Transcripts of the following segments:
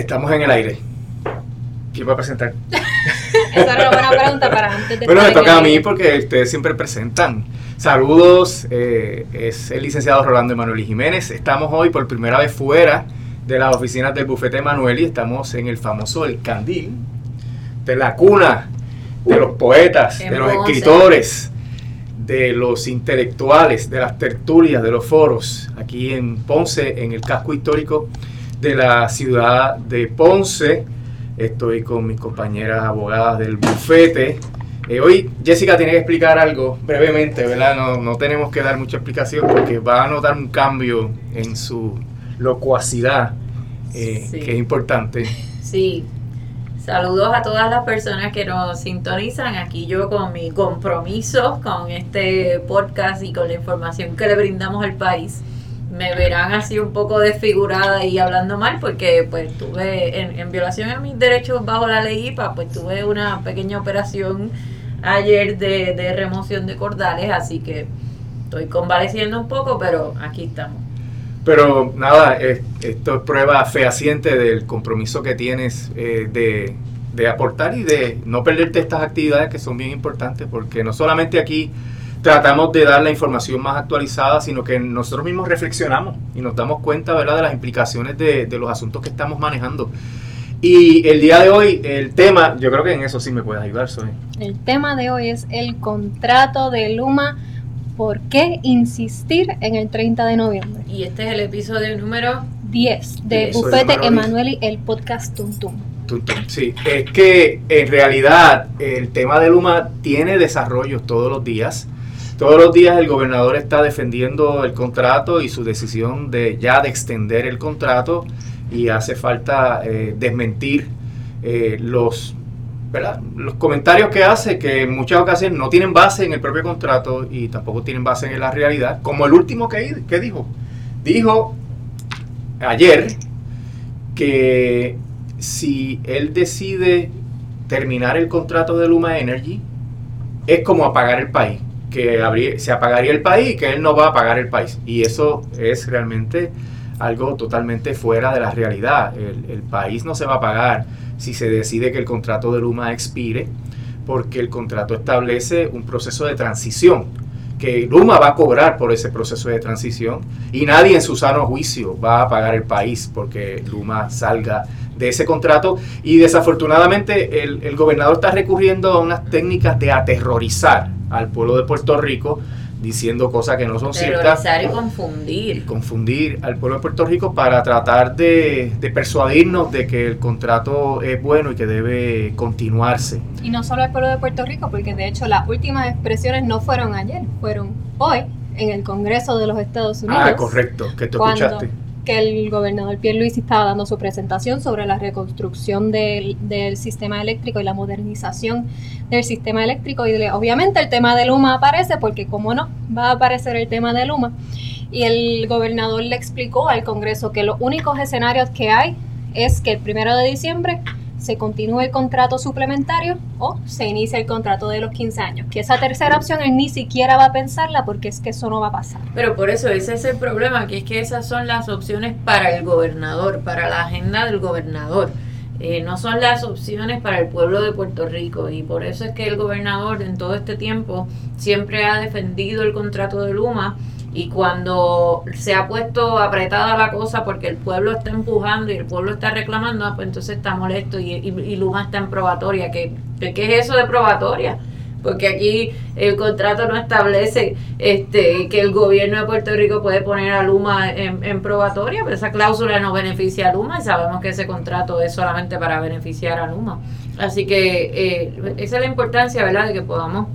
Estamos en el aire. ¿Quién va a presentar? Esa era una buena pregunta para antes de Bueno, me toca a mí porque ustedes siempre presentan. Saludos, eh, es el licenciado Rolando Emanuel Jiménez. Estamos hoy por primera vez fuera de las oficinas del bufete Emanuel y estamos en el famoso El Candil, de la cuna de los poetas, En de los escritores, de los intelectuales, de las tertulias, de los foros, aquí en Ponce, en el casco histórico de la ciudad de Ponce. Estoy con mis compañeras abogadas del bufete. Eh, hoy Jessica tiene que explicar algo brevemente, ¿verdad? No, no tenemos que dar mucha explicación porque va a notar un cambio en su locuacidad, eh, Sí. que es importante. Sí. Saludos a todas las personas que nos sintonizan. Aquí yo con mi compromiso con este podcast y con la información que le brindamos al país. Me verán así un poco desfigurada y hablando mal porque pues tuve en, en violación a mis derechos bajo la ley IPA, pues tuve una pequeña operación ayer de, de remoción de cordales, así que estoy convaleciendo un poco, pero aquí estamos. Pero nada, es- esto es prueba fehaciente del compromiso que tienes eh, de, de aportar y de no perderte estas actividades que son bien importantes, porque no solamente aquí tratamos de dar la información más actualizada, sino que nosotros mismos reflexionamos y nos damos cuenta ¿verdad? de las implicaciones de, de los asuntos que estamos manejando. Y el día de hoy, el tema, yo creo que en eso sí me puedes ayudar, Soy. El tema de hoy es el contrato de Luma. ¿Por qué insistir en el 30 de noviembre? Y este es el episodio número 10 de Bufete Emanuel. Emanueli, el podcast Tum Tum. Tum, tum. Sí, es que en realidad el tema de Luma tiene desarrollos todos los días. Todos los días el gobernador está defendiendo el contrato y su decisión de ya de extender el contrato y hace falta eh, desmentir eh, los, ¿verdad? los comentarios que hace que en muchas ocasiones no tienen base en el propio contrato y tampoco tienen base en la realidad, como el último que, que dijo. Dijo ayer que si él decide terminar el contrato de Luma Energy, es como apagar el país, que se apagaría el país y que él no va a apagar el país. Y eso es realmente algo totalmente fuera de la realidad. El, país no se va a pagar si se decide que el contrato de Luma expire, porque el contrato establece un proceso de transición, que Luma va a cobrar por ese proceso de transición y nadie en su sano juicio va a pagar el país porque Luma salga de ese contrato y desafortunadamente el gobernador está recurriendo a unas técnicas de aterrorizar al pueblo de Puerto Rico diciendo cosas que no son ciertas y y confundir. confundir al pueblo de Puerto Rico para tratar de, de persuadirnos de que el contrato es bueno y que debe continuarse. Y no solo el pueblo de Puerto Rico, porque de hecho las últimas expresiones no fueron ayer, fueron hoy en el Congreso de los Estados Unidos. Ah, correcto, que tú Cuando- escuchaste. Que el gobernador Pierluisi estaba dando su presentación sobre la reconstrucción del, del sistema eléctrico y la modernización del sistema eléctrico. Y obviamente el tema de Luma aparece porque como no va a aparecer el tema de Luma. Y el gobernador le explicó al Congreso que los únicos escenarios que hay es que el primero de diciembre se continúe el contrato suplementario o se inicie el contrato de los 15 años. Que esa tercera opción él ni siquiera va a pensarla porque es que eso no va a pasar. Pero por eso ese es el problema, que es que esas son las opciones para el gobernador, para la agenda del gobernador. Eh, no son las opciones para el pueblo de Puerto Rico y por eso es que el gobernador en todo este tiempo siempre ha defendido el contrato de Luma y cuando se ha puesto apretada la cosa porque el pueblo está empujando y el pueblo está reclamando, ah, pues entonces está molesto y, y- Luma está en probatoria. ¿Qué, qué es eso de probatoria? Porque aquí el contrato no establece este que el gobierno de Puerto Rico puede poner a Luma en, en probatoria, pero esa cláusula no beneficia a Luma y sabemos que ese contrato es solamente para beneficiar a Luma. Así que eh, esa es la importancia, ¿verdad?, de que podamos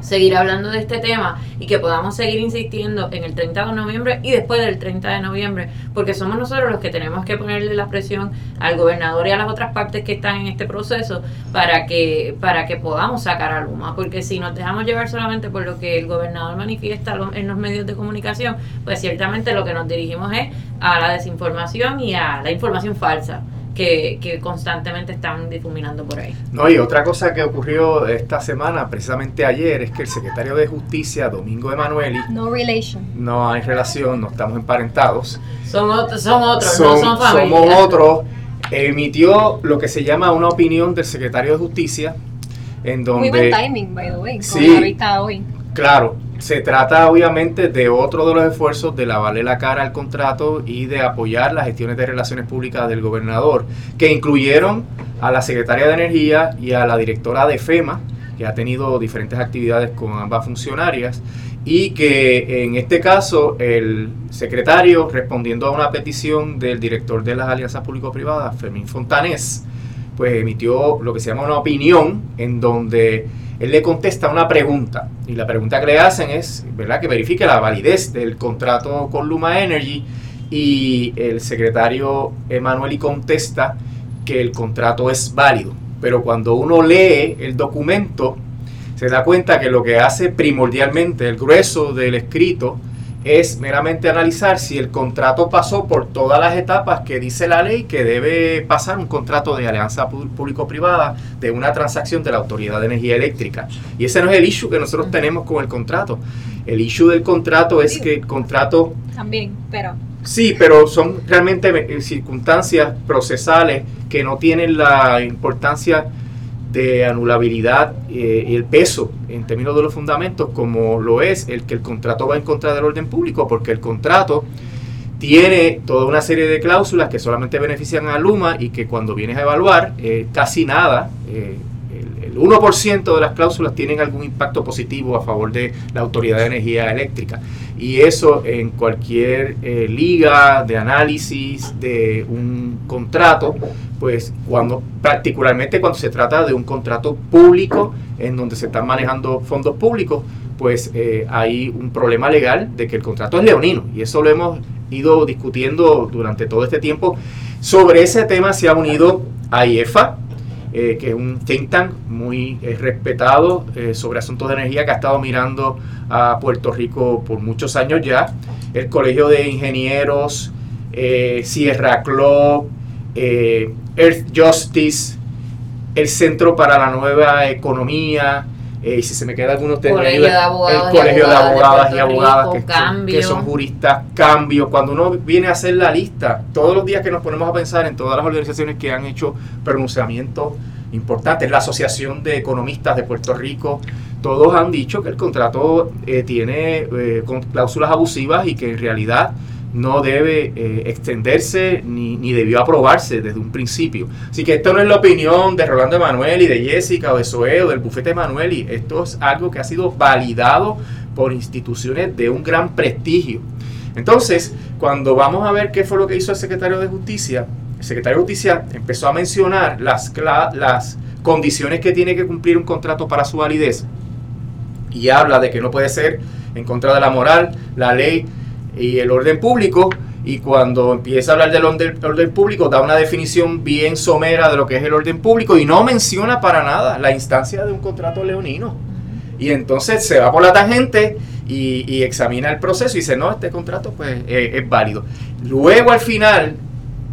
seguir hablando de este tema y que podamos seguir insistiendo en el 30 de noviembre y después del 30 de noviembre, porque somos nosotros los que tenemos que ponerle la presión al gobernador y a las otras partes que están en este proceso para que para que podamos sacar a Luma, porque si nos dejamos llevar solamente por lo que el gobernador manifiesta en los medios de comunicación, pues ciertamente lo que nos dirigimos es a la desinformación y a la información falsa que, que constantemente están difuminando por ahí. No, y otra cosa que ocurrió esta semana, precisamente ayer, es que el secretario de Justicia, Domingo Emanueli, No relation. no hay relación, no estamos emparentados, Son otros, son otros, Son- no son familia. somos otros, emitió lo que se llama una opinión del secretario de Justicia, en donde... Muy buen timing, by the way, Sí. con la vista hoy. Claro, se trata obviamente de otro de los esfuerzos de lavarle la cara al contrato y de apoyar las gestiones de relaciones públicas del gobernador, que incluyeron a la secretaria de Energía y a la directora de FEMA, que ha tenido diferentes actividades con ambas funcionarias, y que en este caso el secretario, respondiendo a una petición del director de las alianzas público-privadas, Fermín Fontanés, pues emitió lo que se llama una opinión en donde él le contesta una pregunta y la pregunta que le hacen es, ¿verdad?, que verifique la validez del contrato con Luma Energy y el secretario Emanueli contesta que el contrato es válido. Pero cuando uno lee el documento, se da cuenta que lo que hace primordialmente el grueso del escrito es meramente analizar si el contrato pasó por todas las etapas que dice la ley que debe pasar un contrato de alianza público-privada de una transacción de la Autoridad de Energía Eléctrica. Y ese no es el issue que nosotros tenemos con el contrato. El issue del contrato es que el contrato También, pero Sí, pero son realmente eh, circunstancias procesales que no tienen la importancia de anulabilidad eh, y el peso en términos de los fundamentos como lo es el que el contrato va en contra del orden público, porque el contrato tiene toda una serie de cláusulas que solamente benefician a Luma y que cuando vienes a evaluar, eh, casi nada, eh, el, el 1% de las cláusulas tienen algún impacto positivo a favor de la Autoridad de Energía Eléctrica. Y eso en cualquier eh, liga de análisis de un contrato, pues cuando, particularmente cuando se trata de un contrato público en donde se están manejando fondos públicos, pues eh, hay un problema legal de que el contrato es leonino. Y eso lo hemos ido discutiendo durante todo este tiempo. Sobre ese tema se ha unido AIEFA, eh, que es un think tank muy eh, respetado eh, sobre asuntos de energía que ha estado mirando a Puerto Rico por muchos años ya. El Colegio de Ingenieros, Sierra Club, Earth Justice, el Centro para la Nueva Economía, eh, y si se me queda alguno, me ayudan. de Abogados el Colegio de Abogadas de Abogadas y Abogadas, Rico, que, son- Cambio. que son juristas, cambio. Cuando uno viene a hacer la lista, todos los días que nos ponemos a pensar en todas las organizaciones que han hecho pronunciamientos importantes, la Asociación de Economistas de Puerto Rico, todos han dicho que el contrato eh, tiene eh, con cláusulas abusivas y que en realidad no debe eh, extenderse ni, ni debió aprobarse desde un principio. Así que esto no es la opinión de Rolando Emanuel y de Jessica o de Zoe o del bufete Emanueli. Esto es algo que ha sido validado por instituciones de un gran prestigio. Entonces, cuando vamos a ver qué fue lo que hizo el secretario de Justicia, el secretario de Justicia empezó a mencionar las, las condiciones que tiene que cumplir un contrato para su validez y habla de que no puede ser en contra de la moral, la ley y el orden público. Y cuando empieza a hablar del orden, orden público, da una definición bien somera de lo que es el orden público y no menciona para nada la instancia de un contrato leonino. Y entonces se va por la tangente y, examina el proceso y dice, no, este contrato pues eh, es válido. Luego al final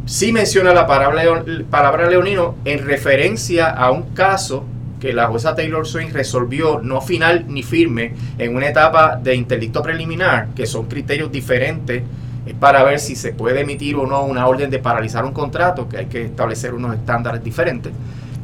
sí menciona la palabra, palabra leonino en referencia a un caso que la jueza Taylor Swain resolvió no final ni firme en una etapa de interdicto preliminar, que son criterios diferentes es para ver si se puede emitir o no una orden de paralizar un contrato, que hay que establecer unos estándares diferentes.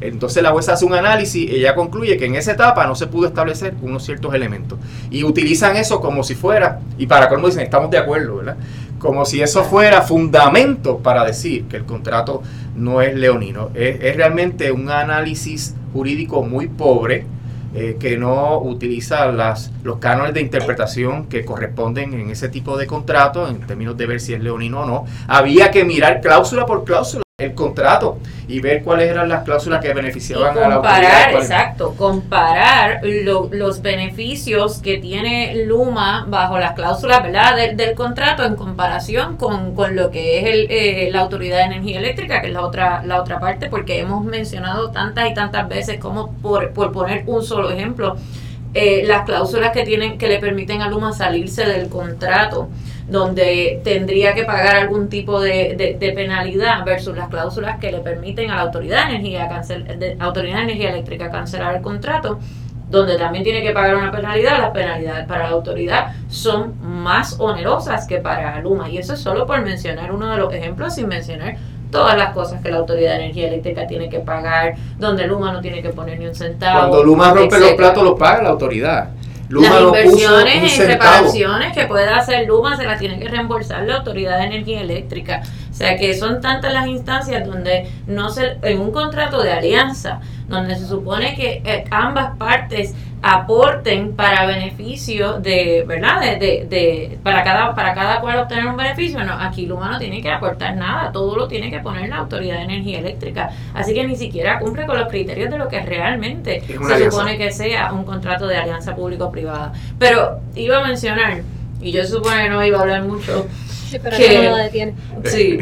Entonces la jueza hace un análisis y ella concluye que en esa etapa no se pudo establecer unos ciertos elementos. Y utilizan eso como si fuera, y para colmo dicen, estamos de acuerdo, ¿verdad? Como si eso fuera fundamento para decir que el contrato no es leonino. Es realmente un análisis jurídico muy pobre, eh, que no utiliza las, los cánones de interpretación que corresponden en ese tipo de contrato, en términos de ver si es leonino o no. Había que mirar cláusula por cláusula el contrato y ver cuáles eran las cláusulas que Y beneficiaban a la autoridad. comparar, exacto, comparar lo- los beneficios que tiene Luma bajo las cláusulas ¿verdad? Del, del contrato en comparación con, con lo que es el, eh, la Autoridad de Energía Eléctrica, que es la otra, la otra parte, porque hemos mencionado tantas y tantas veces como, por, por poner un solo ejemplo, eh, las cláusulas que tienen que le permiten a Luma salirse del contrato donde tendría que pagar algún tipo de, de- de penalidad versus las cláusulas que le permiten a la autoridad de energía cancel, de- autoridad de energía eléctrica cancelar el contrato donde también tiene que pagar una penalidad las penalidades para la autoridad son más onerosas que para Luma y eso es solo por mencionar uno de los ejemplos sin mencionar todas las cosas que la Autoridad de Energía Eléctrica tiene que pagar, donde Luma no tiene que poner ni un centavo. Cuando Luma rompe los platos, los paga la autoridad. Luma las inversiones en reparaciones que pueda hacer Luma se las tiene que reembolsar la Autoridad de Energía Eléctrica. O sea que son tantas las instancias donde no se, en un contrato de alianza, donde se supone que eh, ambas partes aporten para beneficio de, ¿verdad? De, de, para cada para cada cual obtener un beneficio. No, aquí Luma no tiene que aportar nada, todo lo tiene que poner la Autoridad de Energía Eléctrica. Así que ni siquiera cumple con los criterios de lo que realmente se supone que sea un contrato de alianza público-privada. Pero iba a mencionar, y yo supone que no iba a hablar mucho, que, Sí,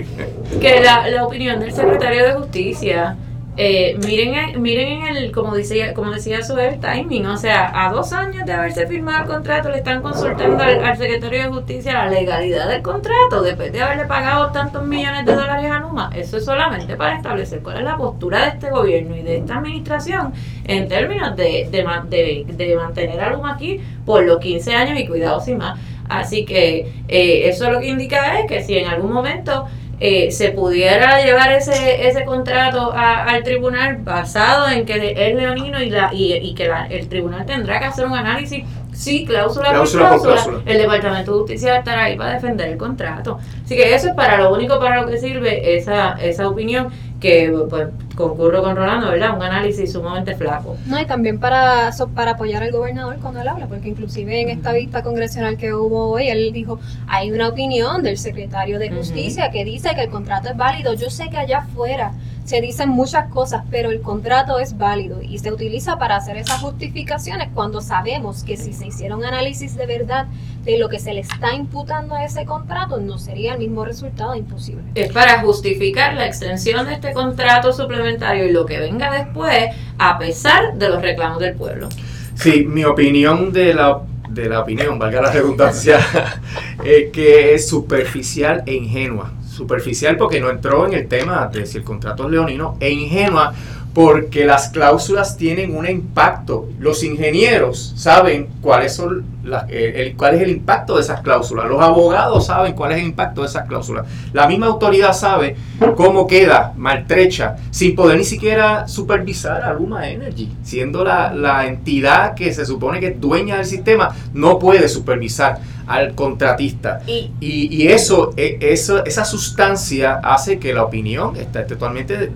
que la, la opinión del secretario de Justicia eh, miren, miren en el, como decía, como decía su timing, o sea, a dos años de haberse firmado el contrato le están consultando al, secretario de Justicia la legalidad del contrato después de haberle pagado tantos millones de dólares a Numa. Eso es solamente para establecer cuál es la postura de este gobierno y de esta administración en términos de, de, de, mantener a Luma aquí por los 15 años y cuidado sin más. Así que eh, eso lo que indica es que si en algún momento eh, se pudiera llevar ese, ese contrato al tribunal basado en que es leonino y, la, y, que el tribunal tendrá que hacer un análisis Sí, cláusula, por, cláusula, El Departamento de Justicia estará ahí para defender el contrato. Así que eso es para lo único para lo que sirve esa, esa opinión que pues, concurro con Rolando, ¿verdad? Un análisis sumamente flaco. No, y también para, para apoyar al gobernador cuando él habla, porque inclusive en esta vista congresional que hubo hoy, él dijo, hay una opinión del secretario de Justicia que dice que el contrato es válido. Yo sé que allá afuera se dicen muchas cosas, pero el contrato es válido y se utiliza para hacer esas justificaciones cuando sabemos que si se hiciera un análisis de verdad de lo que se le está imputando a ese contrato, no sería el mismo resultado, imposible. Es para justificar la extensión de este contrato suplementario y lo que venga después, a pesar de los reclamos del pueblo. Sí, mi opinión de la de la opinión, valga la redundancia, es que es superficial e ingenua superficial porque no entró en el tema de si el contrato es leonino e ingenua porque las cláusulas tienen un impacto. Los ingenieros saben cuáles son el, cuál es el impacto de esas cláusulas. Los abogados saben cuál es el impacto de esas cláusulas. La misma autoridad sabe cómo queda maltrecha sin poder ni siquiera supervisar a Luma Energy, siendo la, la entidad que se supone que es dueña del sistema, no puede supervisar al contratista. Y, y, eso, e, eso, esa sustancia hace que la opinión esté totalmente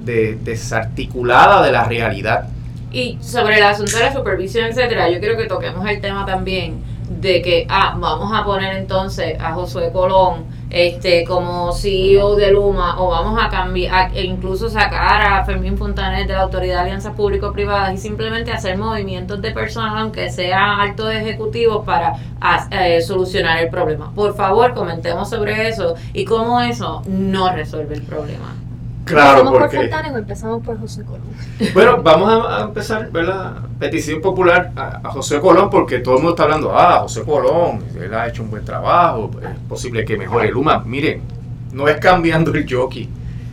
desarticulada de la realidad. Y sobre el asunto de la supervisión, etcétera, yo quiero que toquemos el tema también de que, ah, vamos a poner entonces a Josué Colón este como CEO de Luma o vamos a cambiar e incluso sacar a Fermín Fontanet de la Autoridad de Alianzas Público-Privadas y simplemente hacer movimientos de personal aunque sea alto ejecutivo para eh, solucionar el problema. Por favor, comentemos sobre eso y cómo eso no resuelve el problema. Claro, ¿Empezamos por Fontanet o empezamos por José Colón? Bueno, vamos a, empezar, la Petición popular a, José Colón, porque todo el mundo está hablando, ah, José Colón, él ha hecho un buen trabajo, es posible que mejore Luma. Miren, no es cambiando el jockey,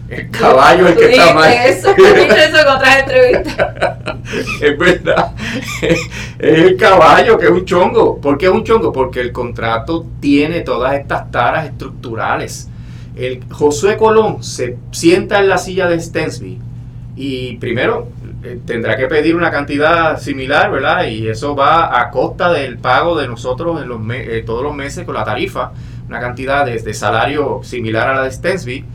el caballo el que está mal. Eso, eso en otras entrevistas. es verdad. Es el caballo que es un chongo. ¿Por qué es un chongo? Porque el contrato tiene todas estas taras estructurales el Josué Colón se sienta en la silla de Stensby y primero eh, tendrá que pedir una cantidad similar, ¿verdad? Y eso va a costa del pago de nosotros en los eh, todos los meses con la tarifa, una cantidad de, de, salario similar a la de Stensby.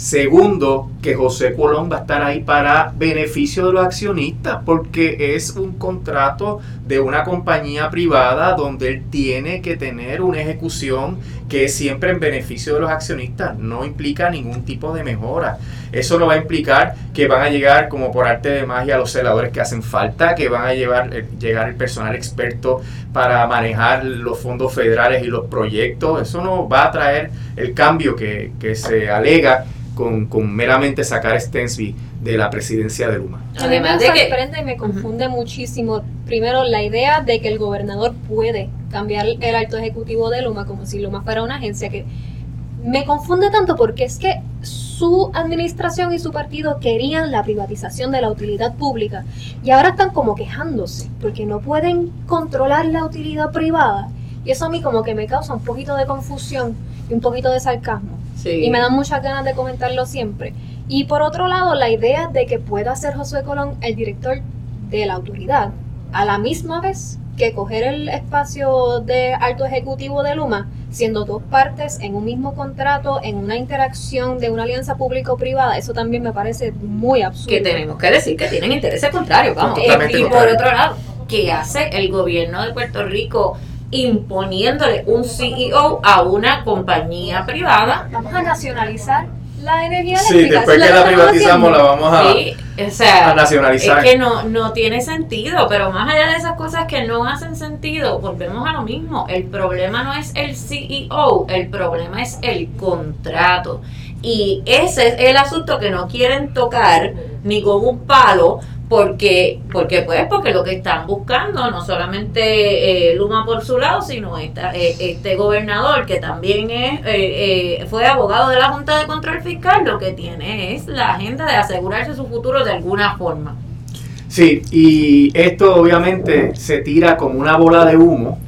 Segundo, que José Colón va a estar ahí para beneficio de los accionistas, porque es un contrato de una compañía privada donde él tiene que tener una ejecución que es siempre en beneficio de los accionistas, no implica ningún tipo de mejora. Eso no va a implicar que van a llegar como por arte de magia los celadores que hacen falta, que van a llevar, eh, llegar el personal experto para manejar los fondos federales y los proyectos. Eso no va a traer el cambio que, que se alega con, meramente sacar a Stensby de la presidencia de Luma. A mí me sorprende y me confunde muchísimo, primero, la idea de que el gobernador puede cambiar el alto ejecutivo de Luma como si Luma fuera una agencia que me confunde tanto porque es que su administración y su partido querían la privatización de la utilidad pública y ahora están como quejándose porque no pueden controlar la utilidad privada y eso a mí como que me causa un poquito de confusión y un poquito de sarcasmo y me dan muchas ganas de comentarlo siempre. Y por otro lado, la idea de que pueda ser Josué Colón el director de la autoridad, a la misma vez que coger el espacio de alto ejecutivo de Luma, siendo dos partes en un mismo contrato, en una interacción de una alianza público-privada, eso también me parece muy absurdo. Que tenemos que decir que tienen intereses contrarios, vamos. y por otro lado, ¿qué hace el gobierno de Puerto Rico? imponiéndole un CEO a una compañía privada. Vamos a nacionalizar la energía eléctrica. Sí, después que la privatizamos la vamos a, nacionalizar. Es que no, no tiene sentido, pero más allá de esas cosas que no hacen sentido, volvemos a lo mismo. El problema no es el CEO, el problema es el contrato. Y ese es el asunto que no quieren tocar ni con un palo, porque porque pues porque lo que están buscando no solamente eh, Luma por su lado sino esta, eh, este gobernador que también es eh, fue abogado de la Junta de Control Fiscal lo que tiene es la agenda de asegurarse su futuro de alguna forma. Sí y esto obviamente se tira como una bola de humo.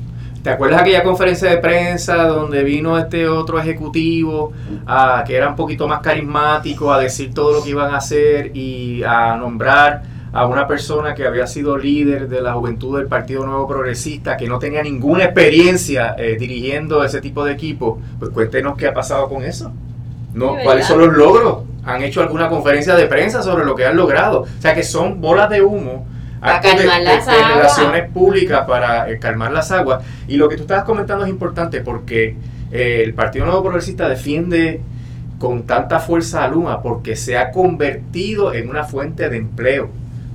¿Te acuerdas aquella conferencia de prensa donde vino este otro ejecutivo a, que era un poquito más carismático a decir todo lo que iban a hacer y a nombrar a una persona que había sido líder de la juventud del Partido Nuevo Progresista, que no tenía ninguna experiencia eh, dirigiendo ese tipo de equipo, pues cuéntenos qué ha pasado con eso. ¿no? ¿Cuáles son los logros? ¿Han hecho alguna conferencia de prensa sobre lo que han logrado? O sea que son bolas de humo para calmar las aguas. relaciones públicas para eh, calmar las aguas. Y lo que tú estabas comentando es importante porque eh, el Partido Nuevo Progresista defiende con tanta fuerza a Luma porque se ha convertido en una fuente de empleo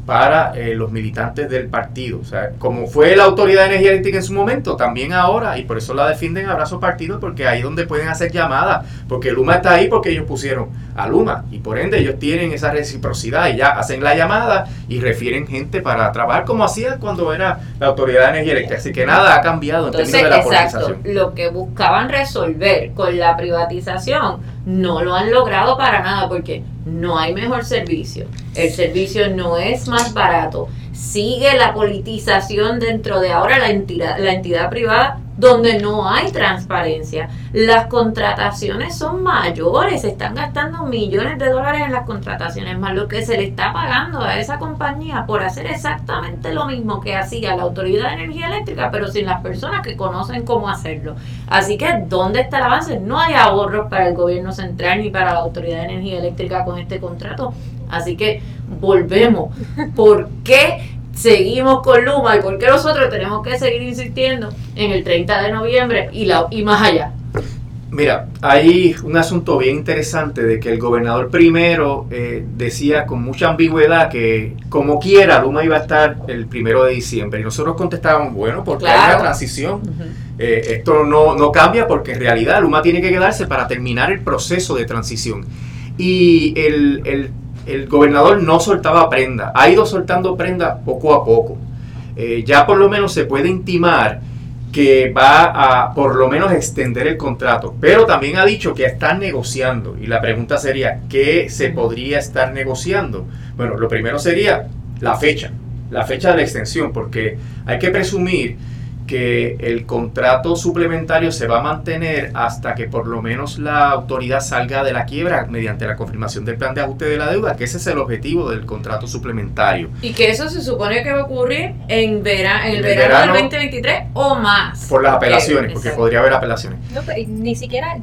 para eh, los militantes del partido. O sea, como fue la Autoridad de Energía Eléctrica en su momento, también ahora, y por eso la defienden abrazo partido, porque ahí es donde pueden hacer llamadas, porque Luma está ahí porque ellos pusieron a Luma, y por ende ellos tienen esa reciprocidad y ya hacen la llamada y refieren gente para trabajar como hacían cuando era la Autoridad de Energía Eléctrica. Así que nada ha cambiado en términos de la exacto, Lo que buscaban resolver con la privatización no lo han logrado para nada porque no hay mejor servicio, el servicio no es más barato, sigue la politización dentro de ahora la entidad, la entidad privada donde no hay transparencia. Las contrataciones son mayores, se están gastando millones de dólares en las contrataciones, más lo que se le está pagando a esa compañía por hacer exactamente lo mismo que hacía la Autoridad de Energía Eléctrica, pero sin las personas que conocen cómo hacerlo. Así que, ¿dónde está el avance? No hay ahorros para el gobierno central ni para la Autoridad de Energía Eléctrica con este contrato. Así que volvemos. ¿Por qué seguimos con Luma y por qué nosotros tenemos que seguir insistiendo en el 30 de noviembre y, la, y más allá. Mira, hay un asunto bien interesante de que el gobernador primero eh, decía con mucha ambigüedad que como quiera Luma iba a estar el primero de diciembre y nosotros contestábamos, bueno, porque hay una transición. Eh, esto no, no cambia porque en realidad Luma tiene que quedarse para terminar el proceso de transición. Y el, el el gobernador no soltaba prenda, ha ido soltando prenda poco a poco. Eh, ya por lo menos se puede intimar que va a por lo menos extender el contrato, pero también ha dicho que está negociando y la pregunta sería, ¿qué se podría estar negociando? Bueno, lo primero sería la fecha, la fecha de la extensión, porque hay que presumir que el contrato suplementario se va a mantener hasta que por lo menos la autoridad salga de la quiebra mediante la confirmación del plan de ajuste de la deuda, que ese es el objetivo del contrato suplementario. Y que eso se supone que va a ocurrir en, vera, en el, verano, del 2023 o más. Por las apelaciones, porque podría haber apelaciones. No, ni siquiera,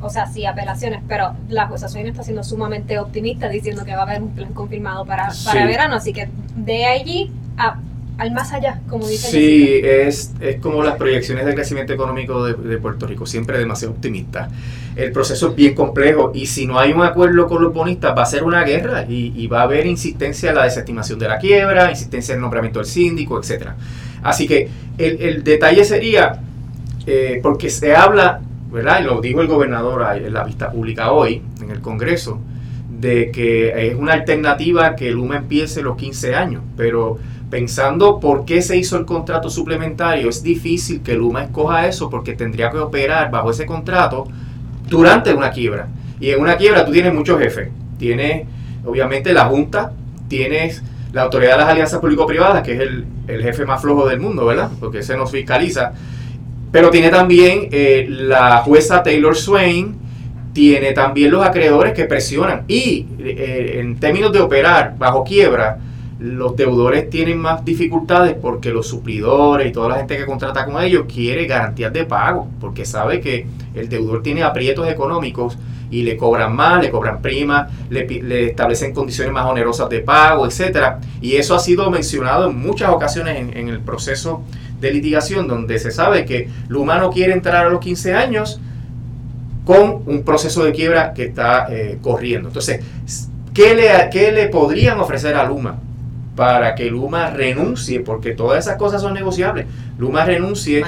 o sea, sí, apelaciones, pero la acusación está siendo sumamente optimista diciendo que va a haber un plan confirmado para, para verano, así que de allí a al más allá, como dice. Sí, es, es como las proyecciones de crecimiento económico de, Puerto Rico, siempre demasiado optimista. El proceso es bien complejo y si no hay un acuerdo con los bonistas va a ser una guerra y, va a haber insistencia en la desestimación de la quiebra, insistencia en el nombramiento del síndico, etcétera. Así que el, detalle sería, eh, porque se habla, ¿verdad? Y lo dijo el gobernador en la vista pública hoy, en el Congreso, de que es una alternativa que Luma empiece los 15 años, pero pensando por qué se hizo el contrato suplementario, es difícil que Luma escoja eso porque tendría que operar bajo ese contrato durante una quiebra. Y en una quiebra tú tienes muchos jefes. Tienes, obviamente, la Junta, tienes la Autoridad de las Alianzas Público-Privadas, que es el, jefe más flojo del mundo, ¿verdad? Porque ese nos fiscaliza. Pero tiene también eh, la jueza Taylor Swain, tiene también los acreedores que presionan y eh, en términos de operar bajo quiebra, los deudores tienen más dificultades porque los suplidores y toda la gente que contrata con ellos quiere garantías de pago, porque sabe que el deudor tiene aprietos económicos y le cobran más, le cobran prima, le, establecen condiciones más onerosas de pago, etcétera. Y eso ha sido mencionado en muchas ocasiones en, el proceso de litigación, donde se sabe que Luma no quiere entrar a los 15 años con un proceso de quiebra que está eh, corriendo. Entonces, ¿qué le, ¿qué le podrían ofrecer a Luma? Para que Luma renuncie, porque todas esas cosas son negociables. Luma renuncie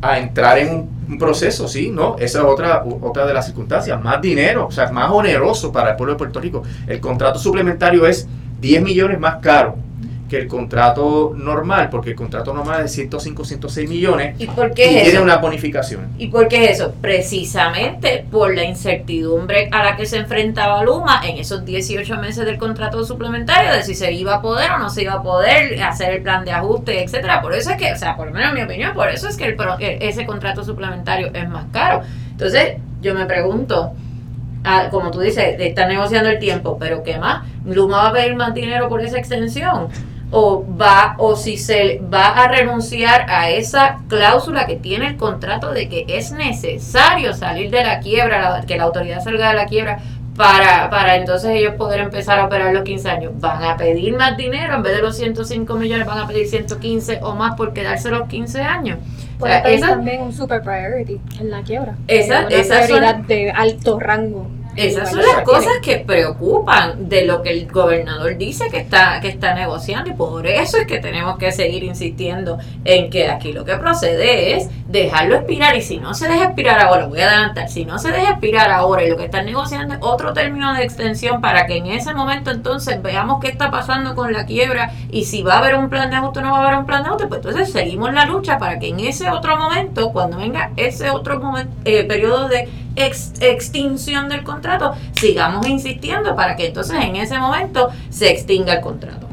a entrar en un, proceso, sí, ¿no? Esa es otra, otra de las circunstancias. Más dinero, o sea, más oneroso para el pueblo de Puerto Rico. El contrato suplementario es 10 millones más caro que el contrato normal, porque el contrato normal es de 105, 106 millones y, por qué tiene una bonificación. ¿Y por qué es eso? Precisamente por la incertidumbre a la que se enfrentaba Luma en esos 18 meses del contrato suplementario, de si se iba a poder o no se iba a poder hacer el plan de ajuste, etcétera. Por eso es que, o sea, por lo menos en mi opinión, por eso es que el, ese contrato suplementario es más caro. Entonces, yo me pregunto, ah, como tú dices, está negociando el tiempo, pero ¿qué más? Luma va a pedir más dinero por esa extensión o va o si se va a renunciar a esa cláusula que tiene el contrato de que es necesario salir de la quiebra, que la autoridad salga de la quiebra para, para entonces ellos poder empezar a operar los 15 años. Van a pedir más dinero, en vez de los 105 millones van a pedir 115 o más por quedarse los 15 años. Puede también un super priority en la quiebra. Esa, esa prioridad de alto rango. Esas son las cosas que preocupan de lo que el gobernador dice que está, que está negociando y por eso es que tenemos que seguir insistiendo en que aquí lo que procede es dejarlo expirar y si no se deja expirar ahora, voy a adelantar, si no se deja expirar ahora y lo que están negociando es otro término de extensión para que en ese momento entonces veamos qué está pasando con la quiebra y si va a haber un plan de ajuste o no va a haber un plan de ajuste, pues entonces seguimos la lucha para que en ese otro momento, cuando venga ese otro momento, eh, periodo de extinción del contrato, sigamos insistiendo para que entonces en ese momento se extinga el contrato.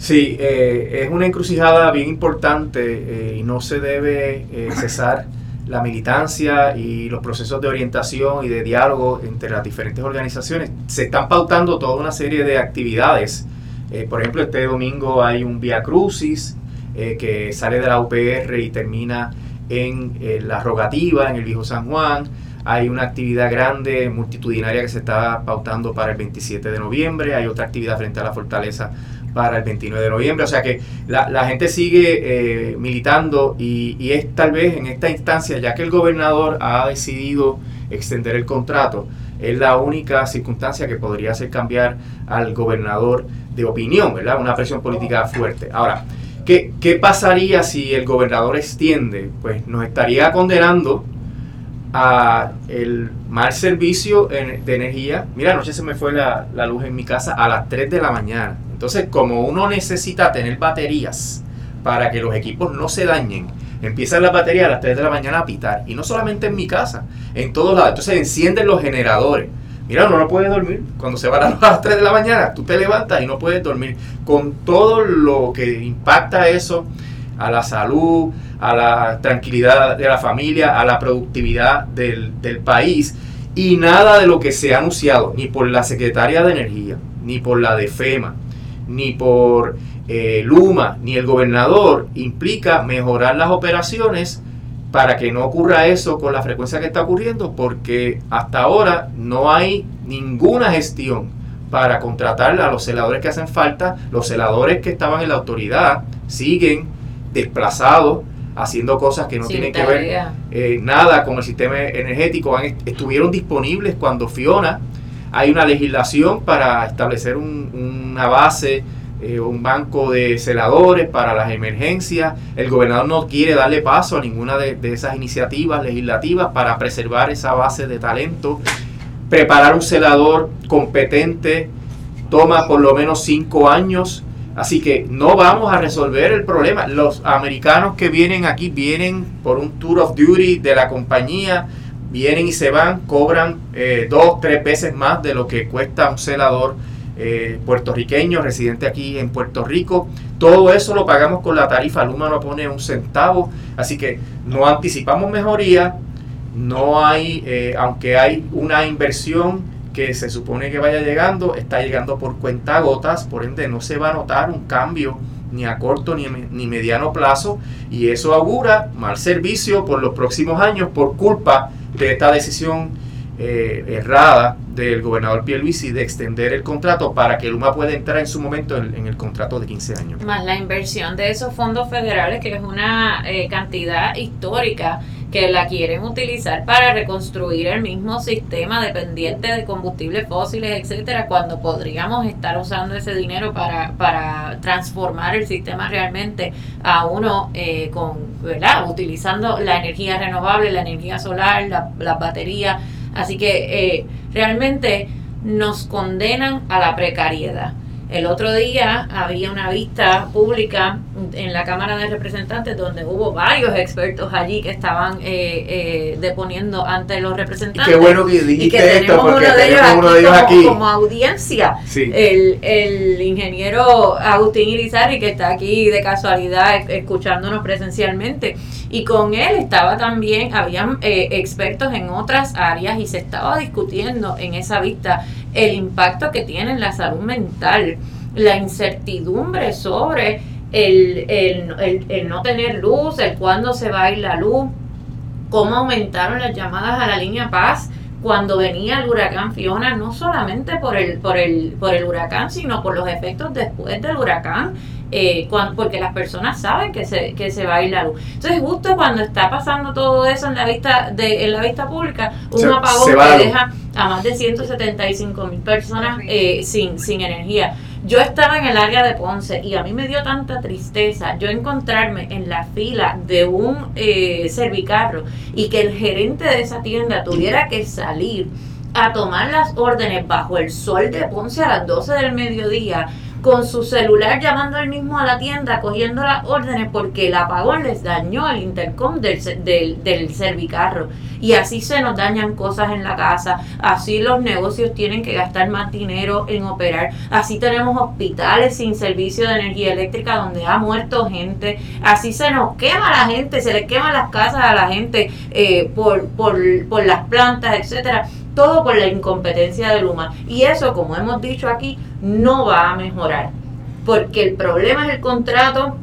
Sí, eh, es una encrucijada bien importante eh, y no se debe eh, cesar la militancia y los procesos de orientación y de diálogo entre las diferentes organizaciones. Se están pautando toda una serie de actividades. por ejemplo, este domingo hay un Via Crucis que sale de la UPR y termina en la rogativa en el Viejo San Juan. Hay una actividad grande, multitudinaria que se está pautando para el 27 de noviembre. Hay otra actividad frente a la fortaleza para el 29 de noviembre. O sea que la, gente sigue eh, militando y, y, es tal vez en esta instancia, ya que el gobernador ha decidido extender el contrato, es la única circunstancia que podría hacer cambiar al gobernador de opinión, ¿verdad? Una presión política fuerte. Ahora, ¿qué, qué pasaría si el gobernador extiende? Pues nos estaría condenando a el mal servicio de energía. Mira, anoche se me fue la, luz en mi casa a las 3 de la mañana. Entonces, como uno necesita tener baterías para que los equipos no se dañen, empiezan las baterías a las 3 de la mañana a pitar. Y no solamente en mi casa, en todos lados. Entonces encienden los generadores. Mira, uno no puede dormir. Cuando se va a las 3 de la mañana, tú te levantas y no puedes dormir. Con todo lo que impacta eso a la salud, a la tranquilidad de la familia, a la productividad del, país y nada de lo que se ha anunciado, ni por la Secretaría de Energía, ni por la de FEMA, ni por eh, Luma, ni el gobernador, implica mejorar las operaciones para que no ocurra eso con la frecuencia que está ocurriendo, porque hasta ahora no hay ninguna gestión para contratar a los celadores que hacen falta. Los celadores que estaban en la autoridad siguen desplazados haciendo cosas que no tienen que ver eh, nada con el sistema energético. estuvieron disponibles cuando Fiona hay una legislación para establecer una base, eh, un banco de celadores para las emergencias. El gobernador no quiere darle paso a ninguna de, de esas iniciativas legislativas para preservar esa base de talento. Preparar un celador competente toma por lo menos cinco años Así que no vamos a resolver el problema. Los americanos que vienen aquí vienen por un tour of duty de la compañía, vienen y se van, cobran eh, dos, tres veces más de lo que cuesta un celador eh, puertorriqueño residente aquí en Puerto Rico. Todo eso lo pagamos con la tarifa. Luma no pone un centavo. Así que no anticipamos mejoría no hay, eh, aunque hay una inversión que se supone que vaya llegando, está llegando por cuenta gotas, por ende no se va a notar un cambio ni a corto ni, ni mediano plazo y eso augura mal servicio por los próximos años por culpa de esta decisión eh, errada del gobernador Pierluisi de extender el contrato para que Luma pueda entrar en su momento en, el contrato de 15 años. Más la inversión de esos fondos federales, que es una eh, cantidad histórica que la quieren utilizar para reconstruir el mismo sistema dependiente de combustibles fósiles, etcétera, cuando podríamos estar usando ese dinero para, para transformar el sistema realmente a uno eh, con, ¿verdad? Utilizando la energía renovable, la energía solar, la, las baterías Así que eh, realmente nos condenan a la precariedad. El otro día había una vista pública en la Cámara de Representantes donde hubo varios expertos allí que estaban eh, eh, deponiendo ante los representantes. qué bueno que dijiste esto porque uno de ellos, aquí, como, audiencia. El, el, ingeniero Agustín Irizarri que está aquí de casualidad escuchándonos presencialmente y con él estaba también, habían eh, expertos en otras áreas y se estaba discutiendo en esa vista el impacto que tiene en la salud mental, la incertidumbre sobre el, el, el, no tener luz, el cuándo se va a ir la luz, cómo aumentaron las llamadas a la línea Paz cuando venía el huracán Fiona, no solamente por el, por el, por el huracán, sino por los efectos después del huracán eh, porque las personas saben que se, que se va a ir la luz. Entonces, justo cuando está pasando todo eso en la vista de en la vista pública, un apagón que deja a más de 175 mil personas eh, sin, sin energía. Yo estaba en el área de Ponce y a mí me dio tanta tristeza yo encontrarme en la fila de un eh, servicarro y que el gerente de esa tienda tuviera que salir a tomar las órdenes bajo el sol de Ponce a las 12 del mediodía con su celular llamando él mismo a la tienda, cogiendo las órdenes porque el apagón les dañó el intercom del, del, del servicarro. Y así se nos dañan cosas en la casa, así los negocios tienen que gastar más dinero en operar, así tenemos hospitales sin servicio de energía eléctrica donde ha muerto gente, así se nos quema la gente, se les queman las casas a la gente eh, por, por, por las plantas, etcétera todo por la incompetencia de Luma. Y eso, como hemos dicho aquí, no va a mejorar. Porque el problema es el contrato,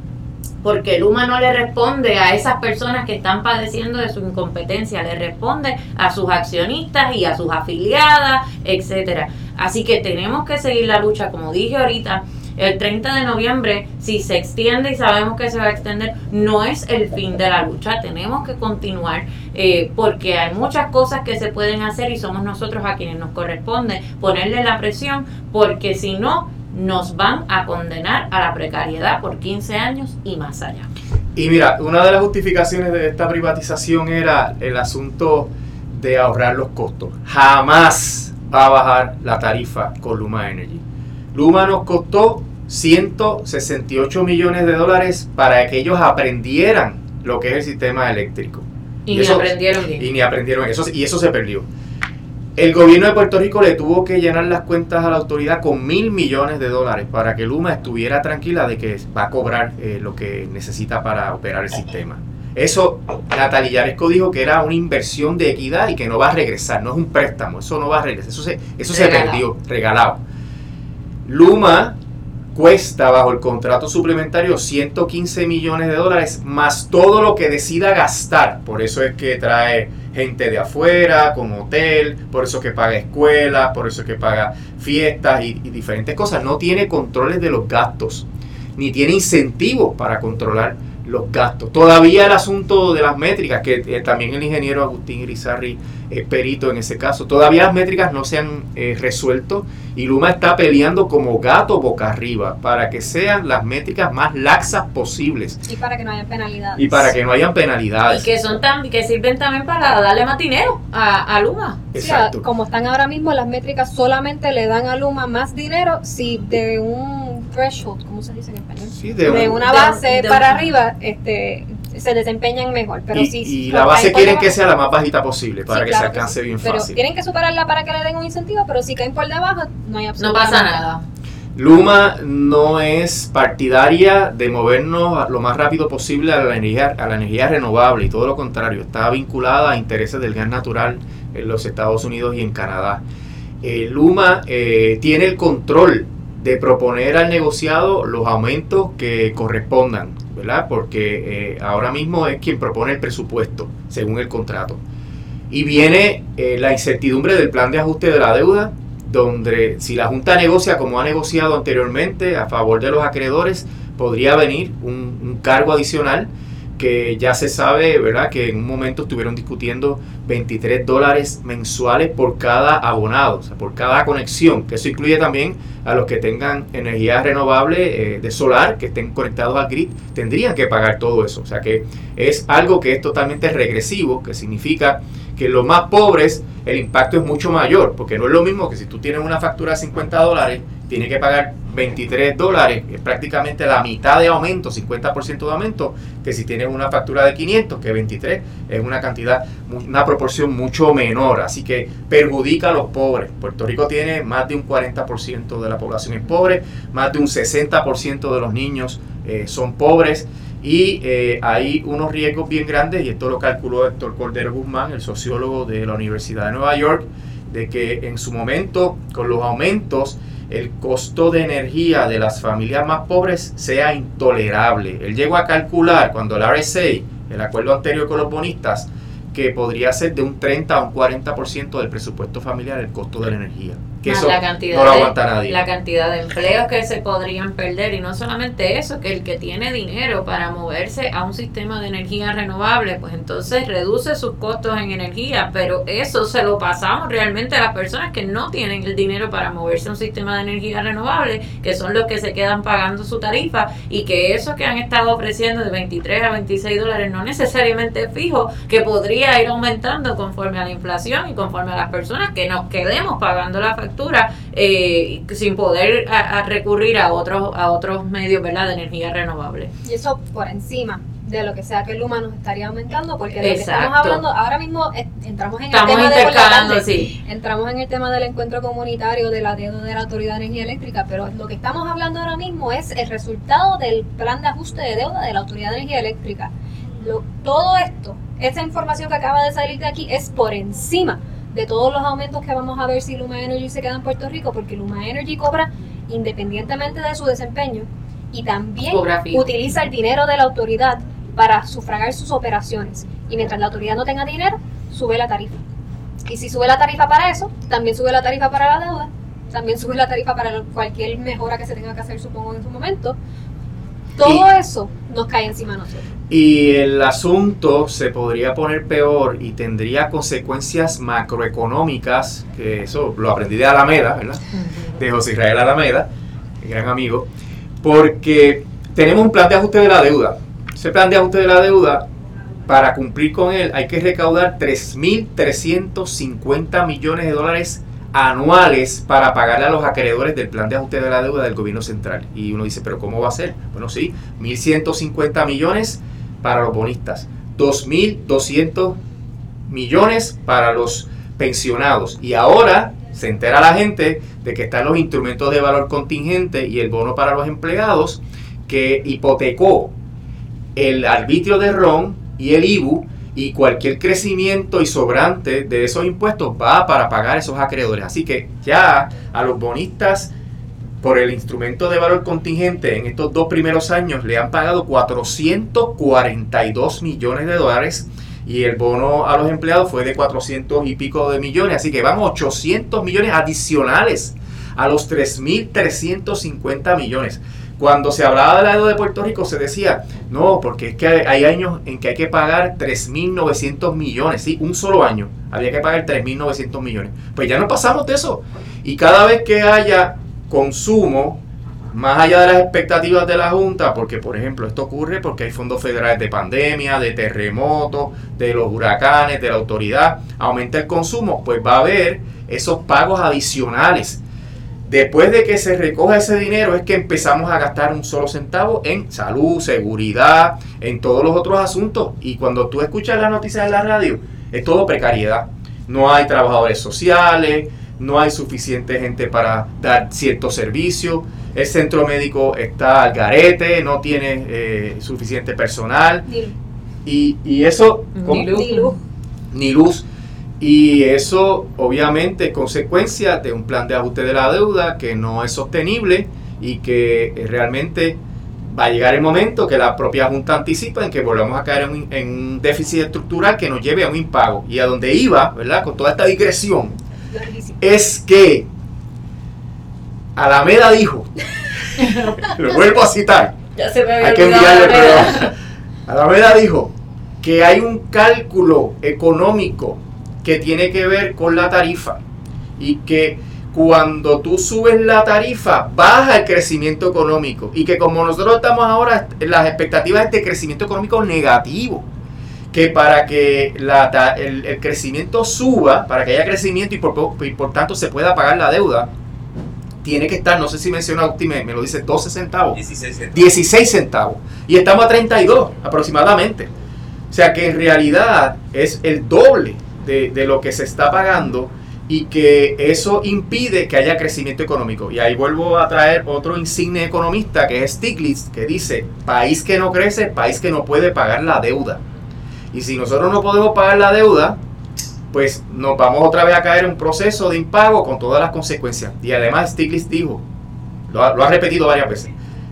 porque Luma no le responde a esas personas que están padeciendo de su incompetencia, le responde a sus accionistas y a sus afiliadas, etcétera. Así que tenemos que seguir la lucha, como dije ahorita, el 30 de noviembre, si se extiende y sabemos que se va a extender, no es el fin de la lucha. Tenemos que continuar eh, porque hay muchas cosas que se pueden hacer y somos nosotros a quienes nos corresponde ponerle la presión porque si no, nos van a condenar a la precariedad por 15 años y más allá. Y mira, una de las justificaciones de esta privatización era el asunto de ahorrar los costos. Jamás va a bajar la tarifa con Luma Energy. Luma nos costó 168 millones de dólares para que ellos aprendieran lo que es el sistema eléctrico. Y, ni aprendieron bien. Y ni aprendieron eso, y eso se perdió. El gobierno de Puerto Rico le tuvo que llenar las cuentas a la autoridad con mil millones de dólares para que Luma estuviera tranquila de que va a cobrar eh, lo que necesita para operar el sistema. Eso, Natalia Yaresco dijo que era una inversión de equidad y que no va a regresar, no es un préstamo, eso no va a regresar, eso se, eso se perdió, regalado. Luma cuesta bajo el contrato suplementario 115 millones de dólares más todo lo que decida gastar. Por eso es que trae gente de afuera, con hotel, por eso es que paga escuelas, por eso es que paga fiestas y, diferentes cosas. No tiene controles de los gastos, ni tiene incentivos para controlar los gastos. Todavía el asunto de las métricas, que eh, también el ingeniero Agustín Irizarri es perito en ese caso, todavía las métricas no se han eh, resuelto y Luma está peleando como gato boca arriba para que sean las métricas más laxas posibles. Y para que no haya penalidades. Y para que no hayan penalidades. Y que son tan, que sirven también para darle más dinero a, Luma. Exacto. como están ahora mismo, las métricas solamente le dan a Luma más dinero si de un threshold, ¿cómo se dice en español? Sí, de, una base para arriba, este se desempeñan mejor. Pero y, y la base quieren que sea la más bajita posible para que se alcance bien pero fácil. Tienen que superarla para que le den un incentivo, pero si caen por debajo, no hay absolutamente No pasa nada. Luma no es partidaria de movernos lo más rápido posible a la energía, a la energía renovable y todo lo contrario, está vinculada a intereses del gas natural en los Estados Unidos y en Canadá. Eh, Luma eh, tiene el control de proponer al negociado los aumentos que correspondan, ¿verdad? Porque eh, ahora mismo es quien propone el presupuesto según el contrato. Y viene la incertidumbre del plan de ajuste de la deuda, donde si la Junta negocia como ha negociado anteriormente a favor de los acreedores, podría venir un, cargo adicional que ya se sabe, ¿verdad? Que en un momento estuvieron discutiendo 23 dólares mensuales por cada abonado, o sea, por cada conexión, que eso incluye también a los que tengan energía renovable eh, de solar, que estén conectados al grid, tendrían que pagar todo eso. O sea que es algo que es totalmente regresivo, que significa que los más pobres el impacto es mucho mayor, porque no es lo mismo que si tú tienes una factura de 50 dólares, tienes que pagar 23 dólares, es prácticamente la mitad de aumento, 50% de aumento, que si tienes una factura de 500, que 23 es una cantidad, una proporción mucho menor, así que perjudica a los pobres. Puerto Rico tiene más de un 40% de la población es pobre, más de un 60% de los niños eh, son pobres y eh, hay unos riesgos bien grandes, y esto lo calculó Héctor Cordero Guzmán, el sociólogo de la Universidad de Nueva York, de que en su momento, con los aumentos, el costo de energía de las familias más pobres sea intolerable. Él llegó a calcular, cuando el RSA, el acuerdo anterior con los bonistas, que podría ser de un 30 a un 40% del presupuesto familiar el costo de la energía la cantidad de, La cantidad de empleos que se podrían perder y no solamente eso, que el que tiene dinero para moverse a un sistema de energía renovable, pues entonces reduce sus costos en energía, pero eso se lo pasamos realmente a las personas que no tienen el dinero para moverse a un sistema de energía renovable, que son los que se quedan pagando su tarifa y que eso que han estado ofreciendo de 23 a 26 dólares no necesariamente es fijo, que podría ir aumentando conforme a la inflación y conforme a las personas que nos quedemos pagando la factura eh, sin poder recurrir a otros a otros medios ¿verdad? de energía renovable. Y eso por encima de lo que sea que el Luma nos estaría aumentando, porque lo que estamos hablando ahora mismo entramos en el tema de entramos en el tema del encuentro comunitario de la deuda de la Autoridad de Energía Eléctrica, pero lo que estamos hablando ahora mismo es el resultado del plan de ajuste de deuda de la Autoridad de Energía Eléctrica. todo esto, esa información que acaba de salir de aquí es por encima de todos los aumentos que vamos a ver si Luma Energy se queda en Puerto Rico, porque Luma Energy cobra independientemente de su desempeño y también utiliza el dinero de la autoridad para sufragar sus operaciones. Y mientras la autoridad no tenga dinero, sube la tarifa. Y si sube la tarifa para eso, también sube la tarifa para la deuda, también sube la tarifa para cualquier mejora que se tenga que hacer, supongo, en su momento. Todo eso nos cae encima a nosotros. Y el asunto se podría poner peor y tendría consecuencias macroeconómicas, que eso lo aprendí de Alameda, ¿verdad? De José Israel Alameda, mi gran amigo, porque tenemos un plan de ajuste de la deuda. Ese plan de ajuste de la deuda, para cumplir con él, hay que recaudar 3.350 millones de dólares anuales para pagarle a los acreedores del plan de ajuste de la deuda del gobierno central. Y uno dice, pero ¿cómo va a ser? Bueno, sí, 1.150 millones para los bonistas, 2.200 millones para los pensionados. Y ahora se entera la gente de que están los instrumentos de valor contingente y el bono para los empleados que hipotecó el arbitrio de RON y el IBU y cualquier crecimiento y sobrante de esos impuestos va para pagar esos acreedores. Así que ya a los bonistas por el instrumento de valor contingente en estos dos primeros años le han pagado 442 millones de dólares y el bono a los empleados fue de 400 y pico de millones, así que van 800 millones adicionales a los 3.350 millones. Cuando se hablaba de la deuda de Puerto Rico se decía, no, porque es que hay años en que hay que pagar 3.900 millones, ¿sí? Un solo año había que pagar 3.900 millones. Pues ya no pasamos de eso. Y cada vez que haya consumo más allá de las expectativas de la Junta, porque por ejemplo esto ocurre porque hay fondos federales de pandemia, de terremotos, de los huracanes, de la autoridad, aumenta el consumo, pues va a haber esos pagos adicionales. Después de que se recoja ese dinero es que empezamos a gastar un solo centavo en salud, seguridad, en todos los otros asuntos. Y cuando tú escuchas las noticias en la radio, es todo precariedad. No hay trabajadores sociales, no hay suficiente gente para dar ciertos servicios, el centro médico está al garete, no tiene eh, suficiente personal. Y, y eso... Ni luz. Ni luz. Y eso obviamente es consecuencia de un plan de ajuste de la deuda que no es sostenible y que eh, realmente va a llegar el momento que la propia Junta anticipa en que volvamos a caer en un, en un déficit estructural que nos lleve a un impago. Y a donde iba, ¿verdad? Con toda esta digresión, es que Alameda dijo, lo vuelvo a citar, Ya se me había hay que enviarle. Alameda dijo que hay un cálculo económico que tiene que ver con la tarifa y que cuando tú subes la tarifa baja el crecimiento económico y que como nosotros estamos ahora las expectativas es de crecimiento económico negativo que para que la el, el crecimiento suba, para que haya crecimiento y por, po- y por tanto se pueda pagar la deuda, tiene que estar, no sé si menciona Agustín, me, me lo dice 12 centavos. 16 centavos. 16 centavos. Y estamos a 32 aproximadamente. O sea que en realidad es el doble de, lo que se está pagando y que eso impide que haya crecimiento económico. Y ahí vuelvo a traer otro insigne economista que es Stiglitz, que dice, país que no crece, país que no puede pagar la deuda. Y si nosotros no podemos pagar la deuda, pues nos vamos otra vez a caer en un proceso de impago con todas las consecuencias. Y además Stiglitz dijo, lo ha, lo ha repetido varias veces,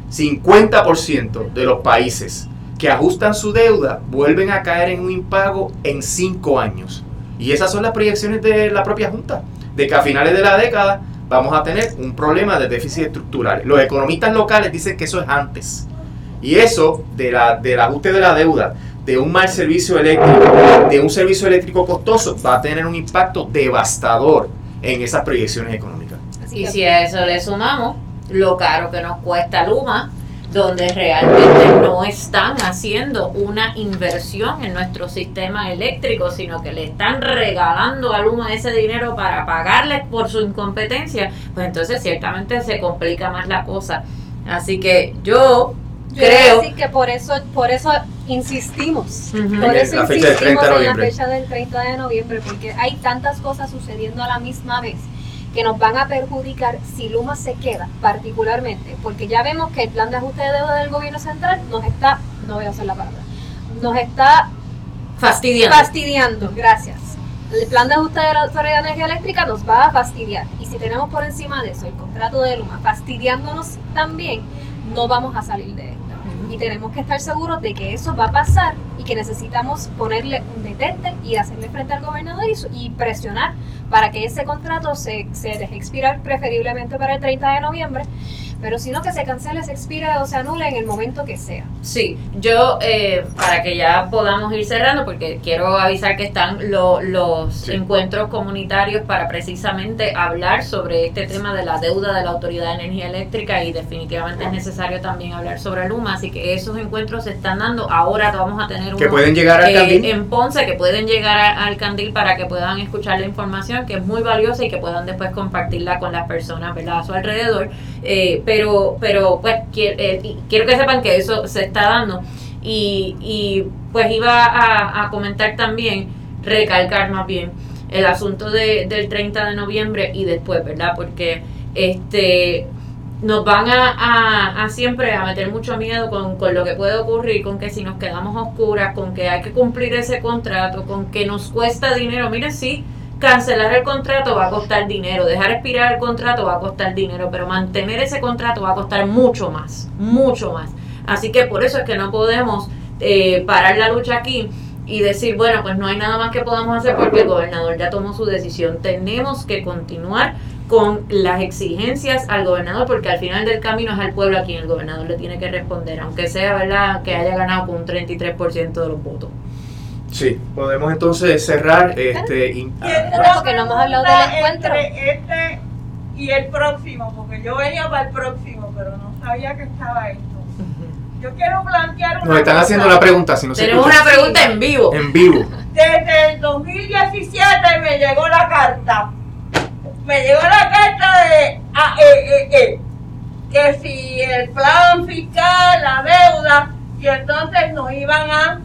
50% de los países que ajustan su deuda vuelven a caer en un impago en 5 años. Y esas son las proyecciones de la propia Junta, de que a finales de la década vamos a tener un problema de déficit estructural. Los economistas locales dicen que eso es antes. Y eso de la, del ajuste de la deuda, de un mal servicio eléctrico, de un servicio eléctrico costoso, va a tener un impacto devastador en esas proyecciones económicas. Y si a eso le sumamos lo caro que nos cuesta Luma, donde realmente no están haciendo una inversión en nuestro sistema eléctrico, sino que le están regalando a Luma ese dinero para pagarles por su incompetencia, pues entonces ciertamente se complica más la cosa. Así que yo Yo creo... que por eso, por eso insistimos. Por En eso la fecha del 30 de insistimos en la fecha del 30 de noviembre, porque hay tantas cosas sucediendo a la misma vez que nos van a perjudicar si Luma se queda, particularmente, porque ya vemos que el plan de ajuste de deuda del gobierno central nos está, no voy a usar la palabra, nos está Fastidiando. fastidiando, gracias. El plan de ajuste de la Autoridad de Energía Eléctrica nos va a fastidiar. Y si tenemos por encima de eso el contrato de Luma fastidiándonos también, no vamos a salir de esto. Y tenemos que estar seguros de que eso va a pasar y que necesitamos ponerle un detente y hacerle frente al gobernador y, presionar para que ese contrato se, se deje expirar preferiblemente para el 30 de noviembre, pero si no que se cancele, se expire o se anule en el momento que sea. Sí, yo eh, para que ya podamos ir cerrando, porque quiero avisar que están lo- los Sí. encuentros comunitarios para precisamente hablar sobre este tema de la deuda de la Autoridad de Energía Eléctrica y definitivamente es necesario también hablar sobre Luma, así que esos encuentros se están dando. Ahora vamos a tener Que uno, pueden llegar al eh, candil. en Ponce, que pueden llegar a- al candil para que puedan escuchar la información, que es muy valiosa y que puedan después compartirla con las personas ¿verdad? a su alrededor. Eh, pero, pero pues quiero, quiero que sepan que eso se está dando. Y, y pues iba a, comentar también, recalcar más bien, el asunto de, del 30 de noviembre y después, ¿verdad? Porque este nos van a, a- a siempre a meter mucho miedo con, con lo que puede ocurrir, con que si nos quedamos oscuras, con que hay que cumplir ese contrato, con que nos cuesta dinero. Miren, sí, cancelar el contrato va a costar dinero, dejar expirar el contrato va a costar dinero, pero mantener ese contrato va a costar mucho más, mucho más. Así que por eso es que no podemos eh, parar la lucha aquí y decir, bueno, pues no hay nada más que podamos hacer porque el gobernador ya tomó su decisión. Tenemos que continuar con las exigencias al gobernador porque al final del camino es al pueblo a quien el gobernador le tiene que responder, aunque sea verdad que haya ganado con un 33% de los votos. Sí, podemos entonces cerrar este in- Y Pero porque no hemos hablado del encuentro. Entre este y el próximo, porque yo venía para el próximo, pero no sabía que estaba esto. Yo quiero plantear una Nos están cosa. haciendo la pregunta, si no se Tenemos escucha. una pregunta en vivo. en vivo. Desde el 2017 me llegó la carta. Me llegó la carta de AEE, que si el plan fiscal, la deuda, y entonces nos iban a,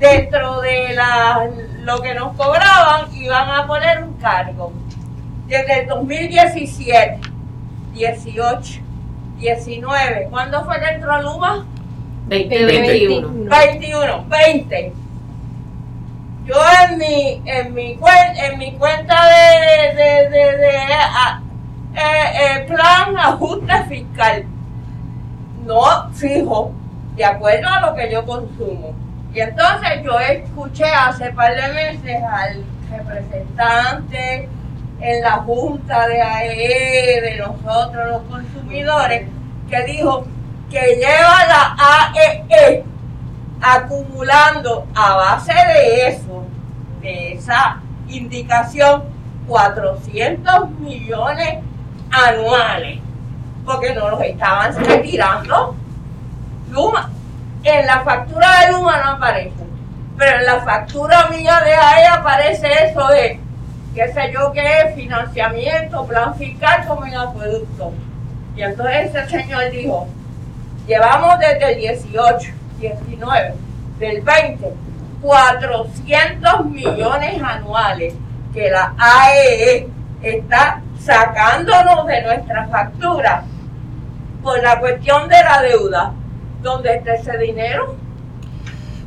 dentro de la, lo que nos cobraban, iban a poner un cargo. desde el 2017, 18, 19, ¿cuándo fue que entró Luma? 2021. 21, 20. Yo en mi, en mi, cuen- en mi cuenta de, de, de, de, a- eh, eh, plan ajuste fiscal, no fijo, de acuerdo a lo que yo consumo. Y entonces yo escuché hace par de meses al representante en la junta de AE, de nosotros los consumidores, que dijo que lleva la AEE acumulando a base de eso, de esa indicación, 400 millones anuales, porque no los estaban retirando. Luma, en la factura de Luma no aparece, pero en la factura mía de AE aparece eso de, qué sé yo qué, financiamiento, plan fiscal como en acueducto. Y entonces ese señor dijo, llevamos desde el 18, 19, del 20, 400 millones anuales que la AEE está sacándonos de nuestra factura por la cuestión de la deuda. ¿Dónde está ese dinero?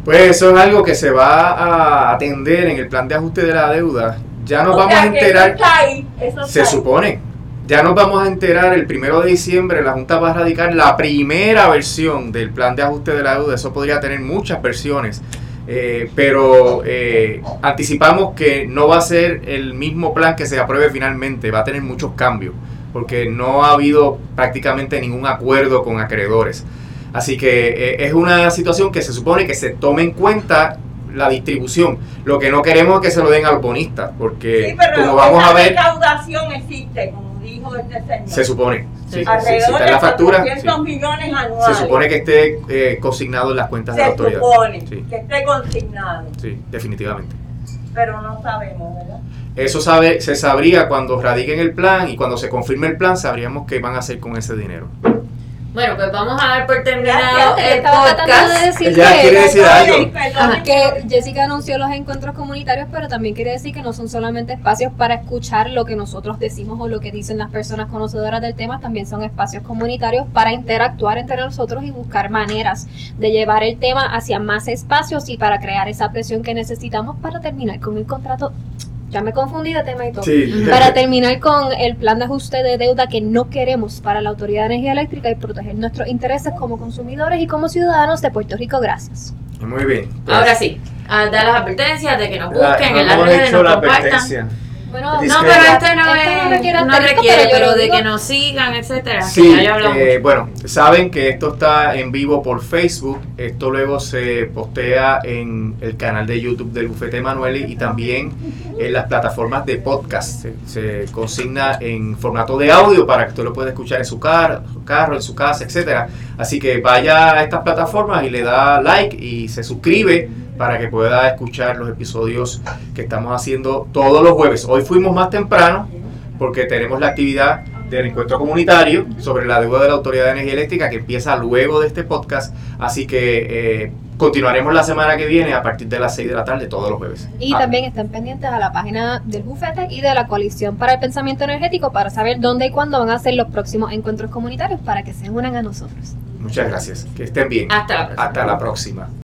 Pues eso es algo que se va a atender en el plan de ajuste de la deuda. Ya nos O vamos sea, a eso enterar, está ahí, eso se está ahí. supone, ya nos vamos a enterar el primero de diciembre, la Junta va a radicar la primera versión del plan de ajuste de la deuda. Eso podría tener muchas versiones, eh, pero eh, anticipamos que no va a ser el mismo plan que se apruebe finalmente, va a tener muchos cambios, porque no ha habido prácticamente ningún acuerdo con acreedores. Así que eh, es una situación que se supone que se tome en cuenta la distribución. Lo que no queremos es que se lo den a los bonistas, porque Sí, pero como vamos a ver, recaudación existe, como dijo este señor. se supone. Sí, Sí. Alrededor de la factura. 400 sí. millones Se anuales. supone que esté eh, consignado en las cuentas de la se autoridad. supone Sí, que esté consignado, sí, definitivamente. pero no sabemos, ¿verdad? Eso sabe, se sabría cuando radiquen el plan y cuando se confirme el plan sabríamos qué van a hacer con ese dinero. Bueno, pues vamos a dar por terminado Gracias, el Estaba tratando de podcast. decir Ella que- quiere decir algo. Que Jessica anunció los encuentros comunitarios, pero también quiere decir que no son solamente espacios para escuchar lo que nosotros decimos o lo que dicen las personas conocedoras del tema, también son espacios comunitarios para interactuar entre nosotros y buscar maneras de llevar el tema hacia más espacios y para crear esa presión que necesitamos para terminar con el contrato. Ya me confundí de tema y todo. Sí. Para terminar con el plan de ajuste de deuda que no queremos para la Autoridad de Energía Eléctrica y proteger nuestros intereses como consumidores y como ciudadanos de Puerto Rico. Gracias. Muy bien. Pues, Ahora sí, a dar las advertencias de que nos la- busquen no en las hemos redes, hecho nos la compartan. Bueno. No, pero este no, Este no es, requiere no requiere, pero de que nos sigan, etcétera. Sí, ya eh, bueno, saben que esto está en vivo por Facebook, esto luego se postea en el canal de YouTube del Bufete Emanuele y también en las plataformas de podcast. Se, se consigna en formato de audio para que usted lo pueda escuchar en su, car su carro, en su casa, etcétera. Así que vaya a estas plataformas y le da like y se suscribe para que pueda escuchar los episodios que estamos haciendo todos los jueves. Hoy fuimos más temprano porque tenemos la actividad del encuentro comunitario sobre la deuda de la Autoridad de Energía Eléctrica que empieza luego de este podcast. Así que eh, continuaremos la semana que viene a partir de las 6 de la tarde todos los jueves. Y Ah, también estén pendientes a la página del bufete y de la coalición para el pensamiento energético para saber dónde y cuándo van a ser los próximos encuentros comunitarios para que se unan a nosotros. Muchas gracias. Que estén bien. Hasta la próxima. Hasta la próxima.